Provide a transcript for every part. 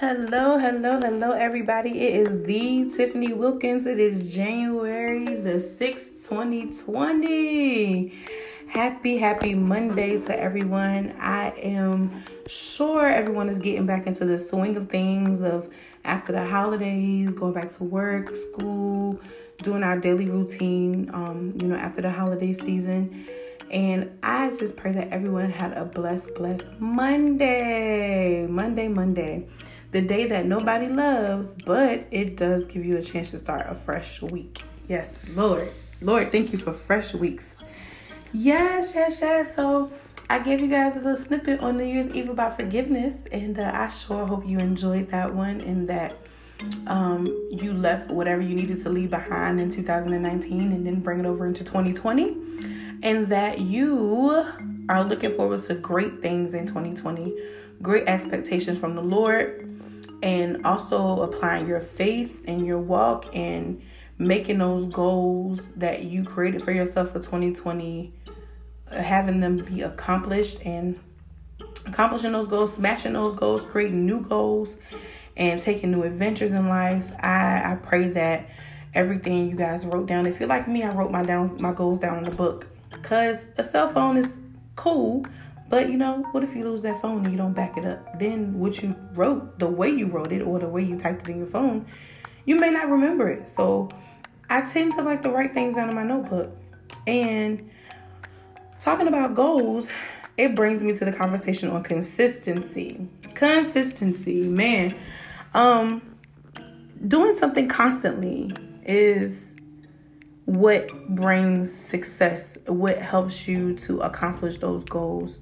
Hello, hello, hello, everybody. It is the Tiffany Wilkins. It is January the 6th, 2020. Happy, happy Monday to everyone. I am sure everyone is getting back into the swing of things of after the holidays, going back to work, school, doing our daily routine, um, you know, after the holiday season. And I just pray that everyone had a blessed, blessed Monday. Monday, Monday the day that nobody loves, but it does give you a chance to start a fresh week. Yes, Lord. Lord, thank you for fresh weeks. Yes, yes, yes. So I gave you guys a little snippet on New Year's Eve about forgiveness, and uh, I sure hope you enjoyed that one and that um, you left whatever you needed to leave behind in 2019 and then bring it over into 2020, and that you are looking forward to great things in 2020, great expectations from the Lord and also applying your faith and your walk and making those goals that you created for yourself for 2020 having them be accomplished and accomplishing those goals smashing those goals creating new goals and taking new adventures in life. I i pray that everything you guys wrote down if you're like me i wrote my down my goals down in the book. Because a cell phone is cool but you know, what if you lose that phone and you don't back it up? Then what you wrote, the way you wrote it or the way you typed it in your phone, you may not remember it. So I tend to like to write things down in my notebook. And talking about goals, it brings me to the conversation on consistency. Consistency, man. Um doing something constantly is what brings success, what helps you to accomplish those goals.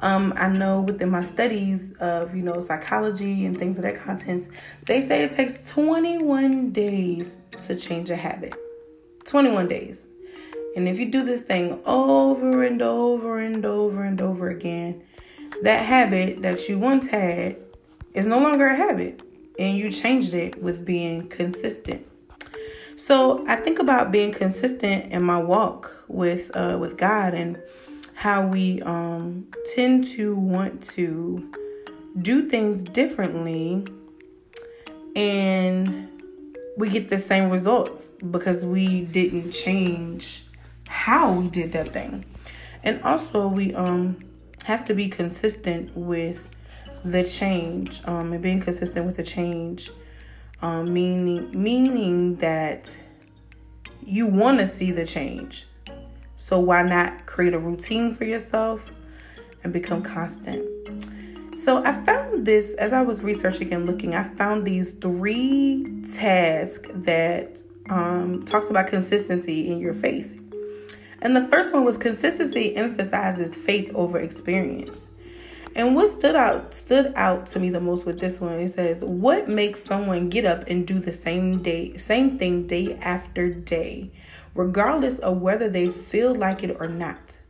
Um, I know within my studies of, you know, psychology and things of that content, they say it takes 21 days to change a habit. 21 days. And if you do this thing over and over and over and over again, that habit that you once had is no longer a habit. And you changed it with being consistent. So I think about being consistent in my walk with uh, with God and how we um, tend to want to do things differently and we get the same results because we didn't change how we did that thing. And also we um have to be consistent with the change um and being consistent with the change um meaning meaning that you want to see the change so why not create a routine for yourself and become constant? So I found this as I was researching and looking. I found these three tasks that um, talks about consistency in your faith. And the first one was consistency emphasizes faith over experience. And what stood out stood out to me the most with this one, it says, "What makes someone get up and do the same day, same thing day after day, regardless of whether they feel like it or not.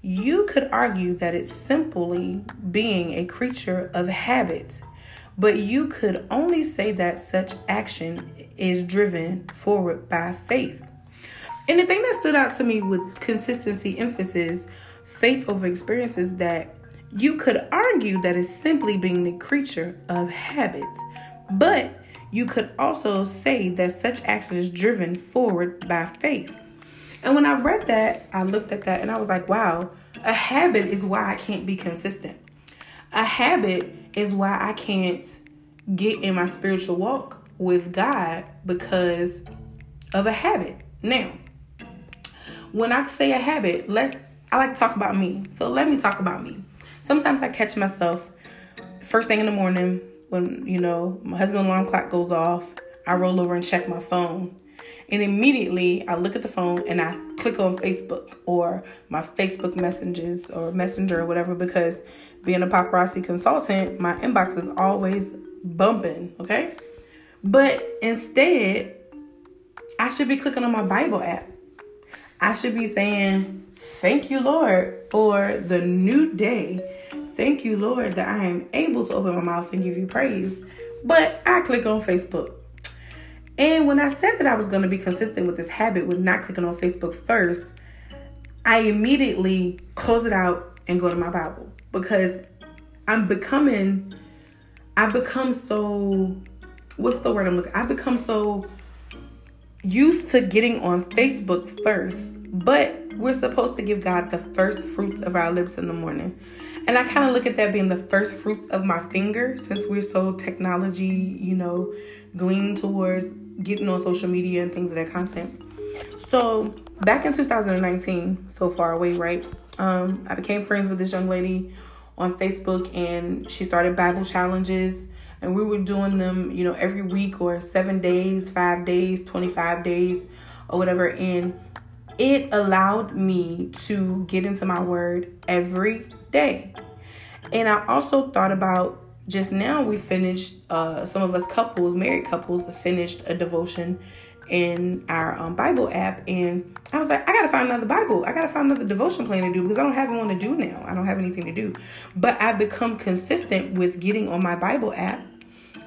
You could argue that it's simply being a creature of habit, but you could only say that such action is driven forward by faith. And the thing that stood out to me with consistency emphasis, faith over experiences, that you could argue that it's simply being the creature of habit, but you could also say that such action is driven forward by faith. And when I read that, I looked at that and I was like, wow, a habit is why I can't be consistent. A habit is why I can't get in my spiritual walk with God because of a habit. Now, when I say a habit, let's I like to talk about me. So let me talk about me. Sometimes I catch myself first thing in the morning when, you know, my husband alarm clock goes off, I roll over and check my phone. And immediately I look at the phone and I click on Facebook or my Facebook messages or messenger or whatever because being a paparazzi consultant, my inbox is always bumping, okay? But instead, I should be clicking on my Bible app. I should be saying, Thank you, Lord, for the new day Thank you, Lord, that I am able to open my mouth and give you praise. But I click on Facebook. And when I said that I was going to be consistent with this habit with not clicking on Facebook first, I immediately close it out and go to my Bible because I'm becoming, I've become so what's the word I'm looking I've become so used to getting on Facebook first, but we're supposed to give God the first fruits of our lips in the morning. And I kind of look at that being the first fruits of my finger since we're so technology, you know, gleaned towards getting on social media and things of that content. So back in 2019, so far away, right? Um, I became friends with this young lady on Facebook and she started Bible challenges and we were doing them, you know, every week or seven days, five days, 25 days, or whatever. And it allowed me to get into my word every day. And I also thought about just now we finished uh some of us couples married couples finished a devotion in our um, bible app and i was like i gotta find another bible i gotta find another devotion plan to do because i don't have one to do now i don't have anything to do but i've become consistent with getting on my bible app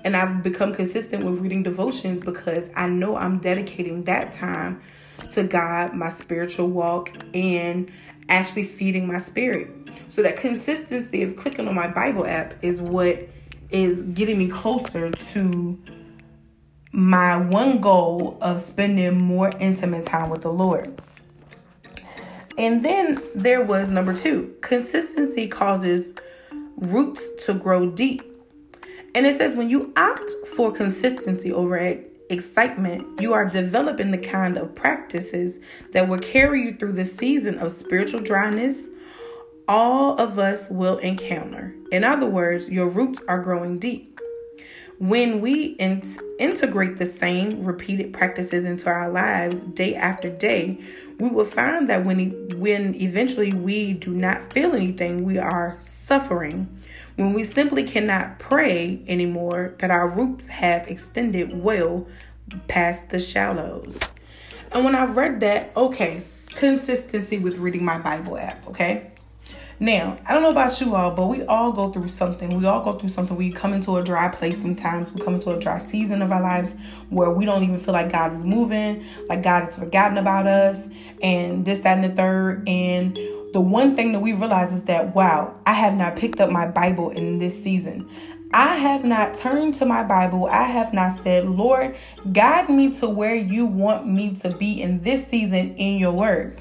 and i've become consistent with reading devotions because i know i'm dedicating that time to god my spiritual walk and actually feeding my spirit so that consistency of clicking on my bible app is what is getting me closer to my one goal of spending more intimate time with the Lord. And then there was number two consistency causes roots to grow deep. And it says when you opt for consistency over excitement, you are developing the kind of practices that will carry you through the season of spiritual dryness all of us will encounter. In other words, your roots are growing deep. When we in- integrate the same repeated practices into our lives day after day, we will find that when when eventually we do not feel anything, we are suffering. When we simply cannot pray anymore, that our roots have extended well past the shallows. And when I read that, okay, consistency with reading my Bible app, okay? Now, I don't know about you all, but we all go through something. We all go through something. We come into a dry place sometimes. We come into a dry season of our lives where we don't even feel like God is moving, like God has forgotten about us, and this, that, and the third. And the one thing that we realize is that, wow, I have not picked up my Bible in this season. I have not turned to my Bible. I have not said, Lord, guide me to where you want me to be in this season in your word.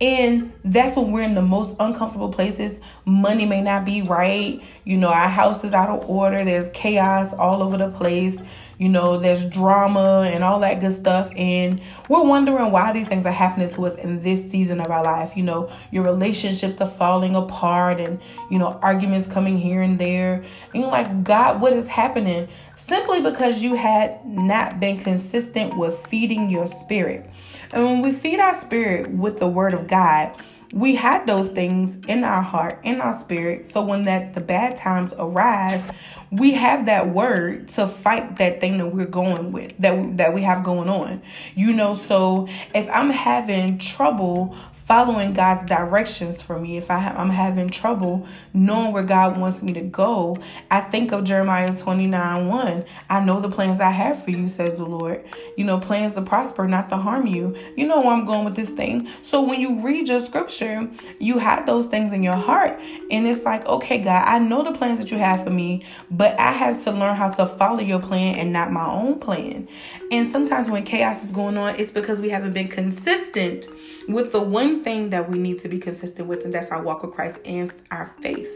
And that's when we're in the most uncomfortable places. Money may not be right. You know, our house is out of order. There's chaos all over the place. You know, there's drama and all that good stuff. And we're wondering why these things are happening to us in this season of our life. You know, your relationships are falling apart and, you know, arguments coming here and there. And you're like, God, what is happening? Simply because you had not been consistent with feeding your spirit. And when we feed our spirit with the word of God, we had those things in our heart, in our spirit. So when that the bad times arise, we have that word to fight that thing that we're going with that that we have going on you know so if i'm having trouble following God's directions for me, if I ha- I'm having trouble knowing where God wants me to go, I think of Jeremiah 29 1. I know the plans I have for you, says the Lord. You know, plans to prosper, not to harm you. You know where I'm going with this thing. So when you read your scripture, you have those things in your heart. And it's like, okay, God, I know the plans that you have for me, but I have to learn how to follow your plan and not my own plan. And sometimes when chaos is going on, it's because we haven't been consistent with the one thing that we need to be consistent with, and that's our walk with Christ and our faith.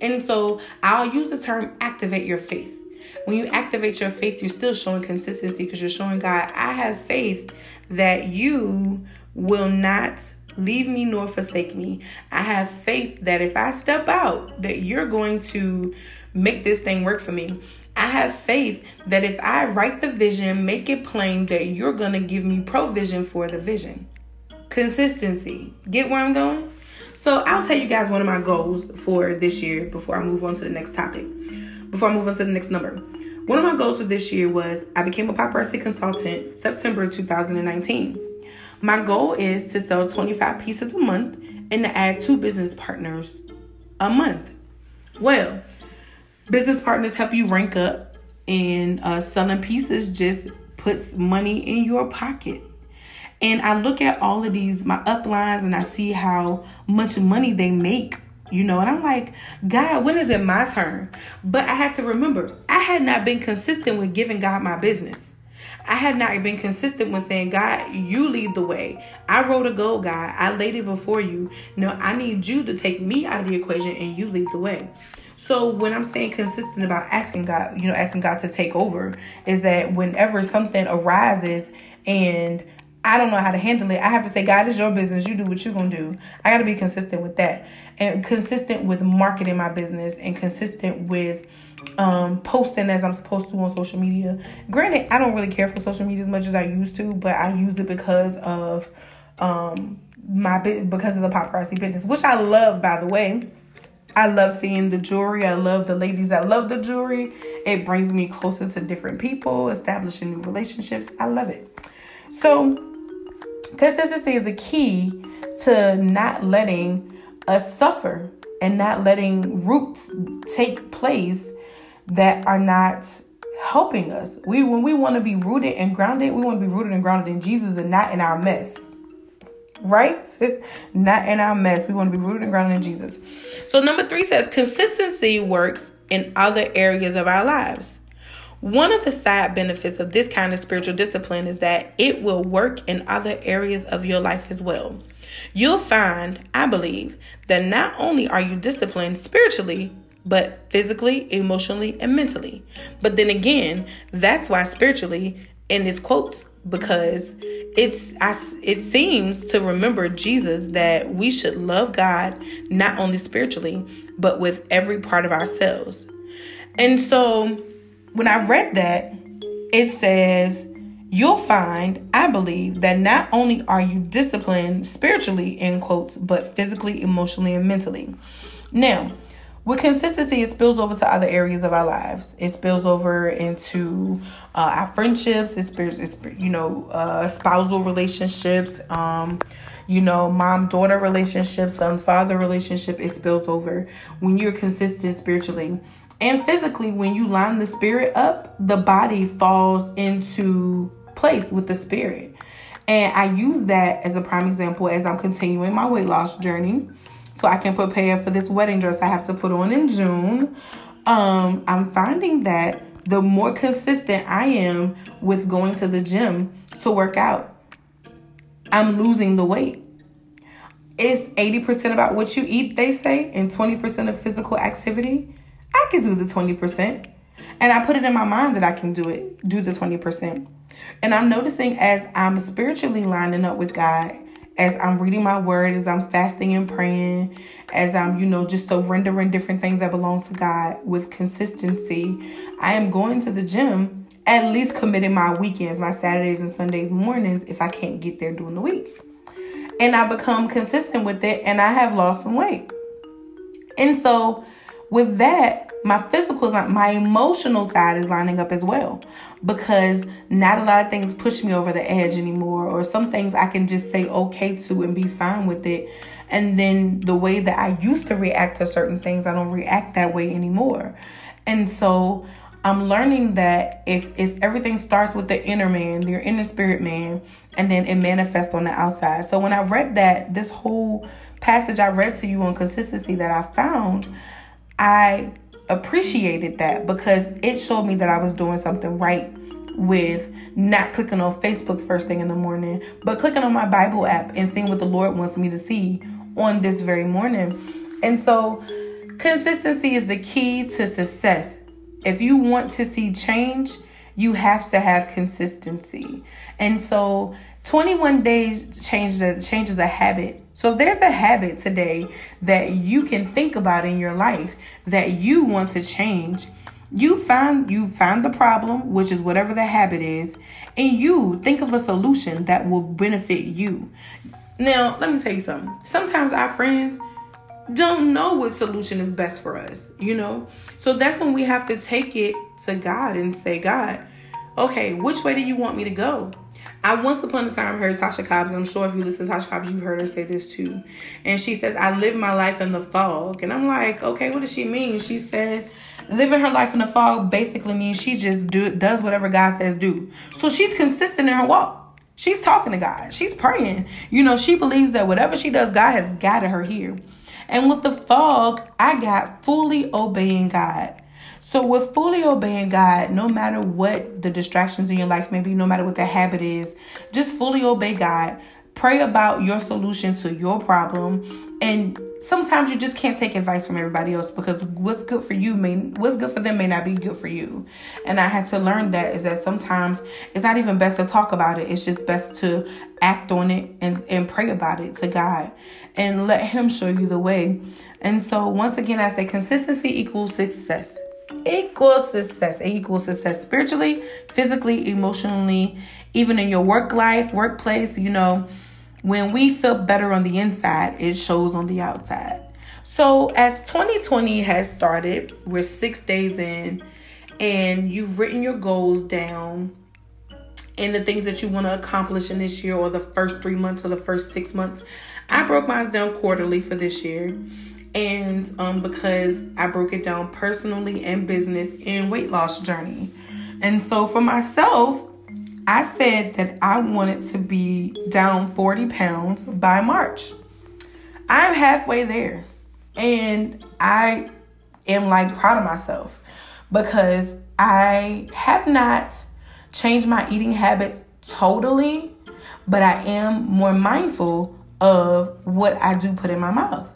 And so I'll use the term activate your faith. When you activate your faith, you're still showing consistency because you're showing God, I have faith that you will not leave me nor forsake me. I have faith that if I step out, that you're going to make this thing work for me. I have faith that if I write the vision, make it plain, that you're going to give me provision for the vision. Consistency. Get where I'm going? So I'll tell you guys one of my goals for this year before I move on to the next topic. Before I move on to the next number. One of my goals for this year was I became a paparazzi consultant September 2019. My goal is to sell 25 pieces a month and to add two business partners a month. Well, business partners help you rank up, and uh, selling pieces just puts money in your pocket. And I look at all of these, my uplines, and I see how much money they make you know, and I'm like, God, when is it my turn? But I had to remember, I had not been consistent with giving God my business. I had not been consistent with saying, God, you lead the way. I wrote a goal, God. I laid it before you. No, I need you to take me out of the equation and you lead the way. So when I'm saying consistent about asking God, you know, asking God to take over, is that whenever something arises and I don't know how to handle it. I have to say, God, it's your business. You do what you're to do. I got to be consistent with that and consistent with marketing my business and consistent with um, posting as I'm supposed to on social media. Granted, I don't really care for social media as much as I used to, but I use it because of um, my because of the paparazzi business, which I love, by the way. I love seeing the jewelry. I love the ladies I love the jewelry. It brings me closer to different people, establishing new relationships. I love it. So, consistency is the key to not letting us suffer and not letting roots take place that are not helping us. We when we want to be rooted and grounded, we want to be rooted and grounded in Jesus and not in our mess. Right? not in our mess. We want to be rooted and grounded in Jesus. So number 3 says consistency works in other areas of our lives. One of the side benefits of this kind of spiritual discipline is that it will work in other areas of your life as well. You'll find, I believe, that not only are you disciplined spiritually, but physically, emotionally, and mentally. But then again, that's why spiritually, in its quotes, because it's I, it seems to remember Jesus that we should love God not only spiritually, but with every part of ourselves. And so when I read that, it says, You'll find, I believe, that not only are you disciplined spiritually, in quotes, but physically, emotionally, and mentally. Now, with consistency, it spills over to other areas of our lives. It spills over into uh, our friendships. It spills, it's, you know, uh, spousal relationships. Um, you know, mom daughter relationships, son father relationship. It spills over when you're consistent spiritually and physically. When you line the spirit up, the body falls into place with the spirit. And I use that as a prime example as I'm continuing my weight loss journey so I can prepare for this wedding dress I have to put on in June. Um, I'm finding that the more consistent I am with going to the gym to work out, I'm losing the weight. It's 80% about what you eat, they say, and 20% of physical activity. I can do the 20%. And I put it in my mind that I can do it, do the 20%. And I'm noticing as I'm spiritually lining up with God as I'm reading my word, as I'm fasting and praying, as I'm, you know, just surrendering different things that belong to God with consistency, I am going to the gym, at least committing my weekends, my Saturdays and Sundays mornings if I can't get there during the week. And I become consistent with it and I have lost some weight. And so with that, my physical my emotional side is lining up as well. Because not a lot of things push me over the edge anymore or some things i can just say okay to and be fine with it. And then the way that i used to react to certain things i don't react that way anymore. And so i'm learning that if it's everything starts with the inner man your inner spirit man and then it manifests on the outside. So when i read that this whole passage i read to you on consistency that i found i appreciated that because it showed me that I was doing something right with not clicking on Facebook first thing in the morning, but clicking on my Bible app and seeing what the Lord wants me to see on this very morning. And so, consistency is the key to success. If you want to see change, you have to have consistency. And so, 21 days changes changes a habit so if there's a habit today that you can think about in your life that you want to change, you find you find the problem, which is whatever the habit is, and you think of a solution that will benefit you. Now, let me tell you something. Sometimes our friends don't know what solution is best for us, you know? So that's when we have to take it to God and say, God, okay, which way do you want me to go? I once upon a time heard Tasha Cobbs. I'm sure if you listen to Tasha Cobbs, you've heard her say this too. And she says, I live my life in the fog. And I'm like, okay, what does she mean? She said, living her life in the fog basically means she just do does whatever God says do. So she's consistent in her walk. She's talking to God. She's praying. You know, she believes that whatever she does, God has guided her here. And with the fog, I got fully obeying God. So, with fully obeying God, no matter what the distractions in your life may be, no matter what the habit is, just fully obey God. Pray about your solution to your problem. And sometimes you just can't take advice from everybody else because what's good for you may what's good for them may not be good for you. And I had to learn that is that sometimes it's not even best to talk about it. It's just best to act on it and, and pray about it to God and let him show you the way. And so once again I say consistency equals success equals success. It equals success spiritually, physically, emotionally, even in your work life, workplace. You know, when we feel better on the inside, it shows on the outside. So, as 2020 has started, we're six days in, and you've written your goals down and the things that you want to accomplish in this year, or the first three months, or the first six months. I broke mine down quarterly for this year and um, because I broke it down personally and business and weight loss journey. And so for myself, I said that I wanted to be down 40 pounds by March. I'm halfway there. And I am like proud of myself because I have not changed my eating habits totally, but I am more mindful of what I do put in my mouth.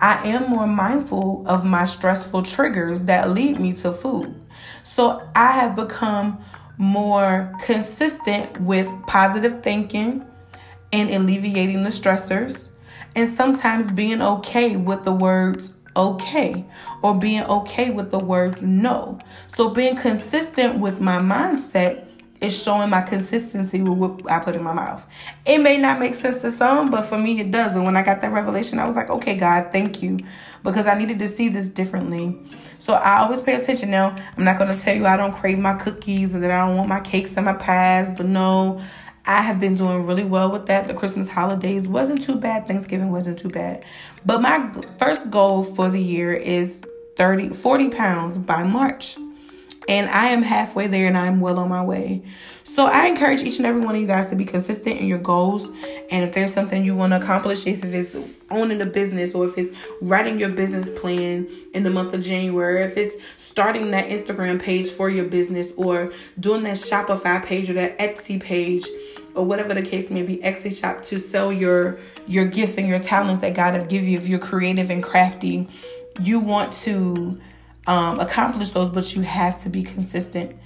I am more mindful of my stressful triggers that lead me to food. So I have become more consistent with positive thinking and alleviating the stressors, and sometimes being okay with the words okay or being okay with the words no. So being consistent with my mindset is showing my consistency with what I put in my mouth. It may not make sense to some, but for me it does. And when I got that revelation, I was like, okay, God, thank you. Because I needed to see this differently. So I always pay attention now. I'm not gonna tell you I don't crave my cookies and that I don't want my cakes and my pies, but no, I have been doing really well with that. The Christmas holidays wasn't too bad. Thanksgiving wasn't too bad. But my first goal for the year is 30, 40 pounds by March. And I am halfway there and I'm well on my way. So I encourage each and every one of you guys to be consistent in your goals. And if there's something you want to accomplish, if it's owning a business or if it's writing your business plan in the month of January, if it's starting that Instagram page for your business or doing that Shopify page or that Etsy page or whatever the case may be, Etsy shop to sell your your gifts and your talents that God have given you if you're creative and crafty, you want to um, accomplish those, but you have to be consistent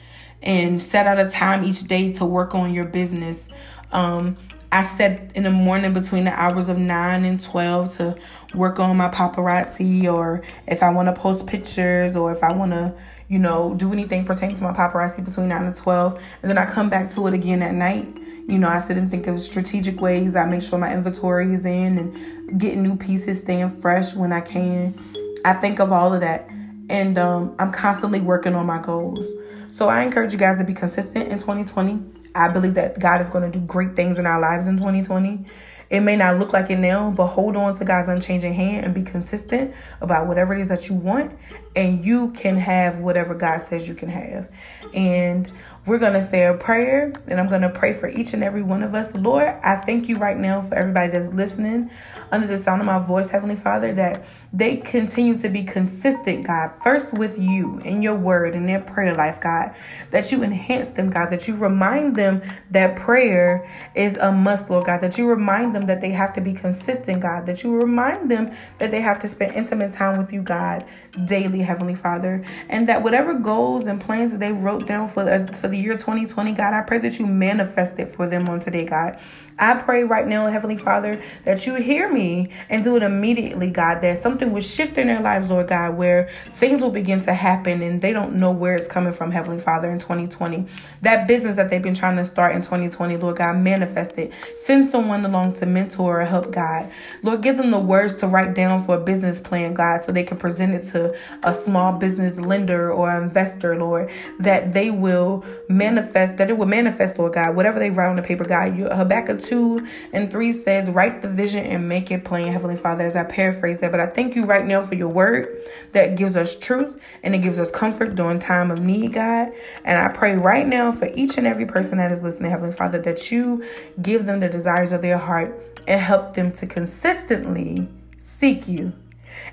and set out a time each day to work on your business. Um, I set in the morning between the hours of 9 and 12 to work on my paparazzi, or if I want to post pictures, or if I want to, you know, do anything pertaining to my paparazzi between 9 and 12. And then I come back to it again at night. You know, I sit and think of strategic ways. I make sure my inventory is in and get new pieces, staying fresh when I can. I think of all of that and um, I'm constantly working on my goals. So I encourage you guys to be consistent in 2020. I believe that God is going to do great things in our lives in 2020. It may not look like it now, but hold on to God's unchanging hand and be consistent about whatever it is that you want, and you can have whatever God says you can have. And we're going to say a prayer, and I'm going to pray for each and every one of us. Lord, I thank you right now for everybody that's listening under the sound of my voice, Heavenly Father, that they continue to be consistent, God, first with you in your word and their prayer life, God, that you enhance them, God, that you remind them that prayer is a must, Lord God, that you remind them that they have to be consistent, God, that you remind them that they have to spend intimate time with you, God, daily, Heavenly Father, and that whatever goals and plans that they wrote down for the, for the year 2020, God, I pray that you manifest it for them on today, God. I pray right now, Heavenly Father, that you hear me and do it immediately, God, that something will shift in their lives, Lord God, where things will begin to happen and they don't know where it's coming from, Heavenly Father, in 2020. That business that they've been trying to start in 2020, Lord God, manifest it. Send someone along to mentor or help, God. Lord, give them the words to write down for a business plan, God, so they can present it to a small business lender or investor, Lord, that they will manifest, that it will manifest, Lord God, whatever they write on the paper, God. You, Habakkuk 2 and 3 says, Write the vision and make it plain, Heavenly Father, as I paraphrase that. But I thank you right now for your word that gives us truth and it gives us comfort during time of need, God. And I pray right now for each and every person that is listening, Heavenly Father, that you give them the desires of their heart and help them to consistently seek you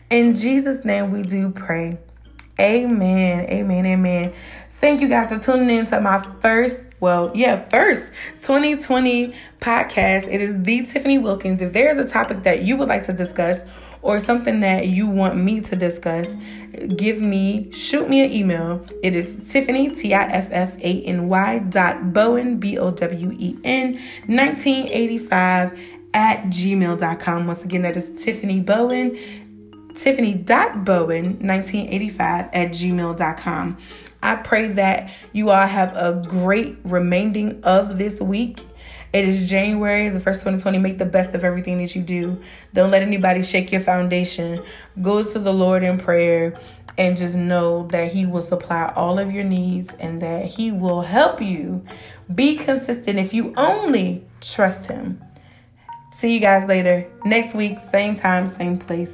In Jesus' name we do pray. Amen. Amen. Amen. Thank you guys for tuning in to my first, well, yeah, first 2020 podcast. It is the Tiffany Wilkins. If there is a topic that you would like to discuss or something that you want me to discuss, give me, shoot me an email. It is Tiffany, T I F F A N Y dot Bowen, B O W E N, 1985 at gmail.com. Once again, that is Tiffany Bowen, tiffany.bowen1985 at gmail.com. I pray that you all have a great remaining of this week. It is January, the first 2020. Make the best of everything that you do. Don't let anybody shake your foundation. Go to the Lord in prayer and just know that He will supply all of your needs and that He will help you be consistent if you only trust Him. See you guys later. Next week, same time, same place.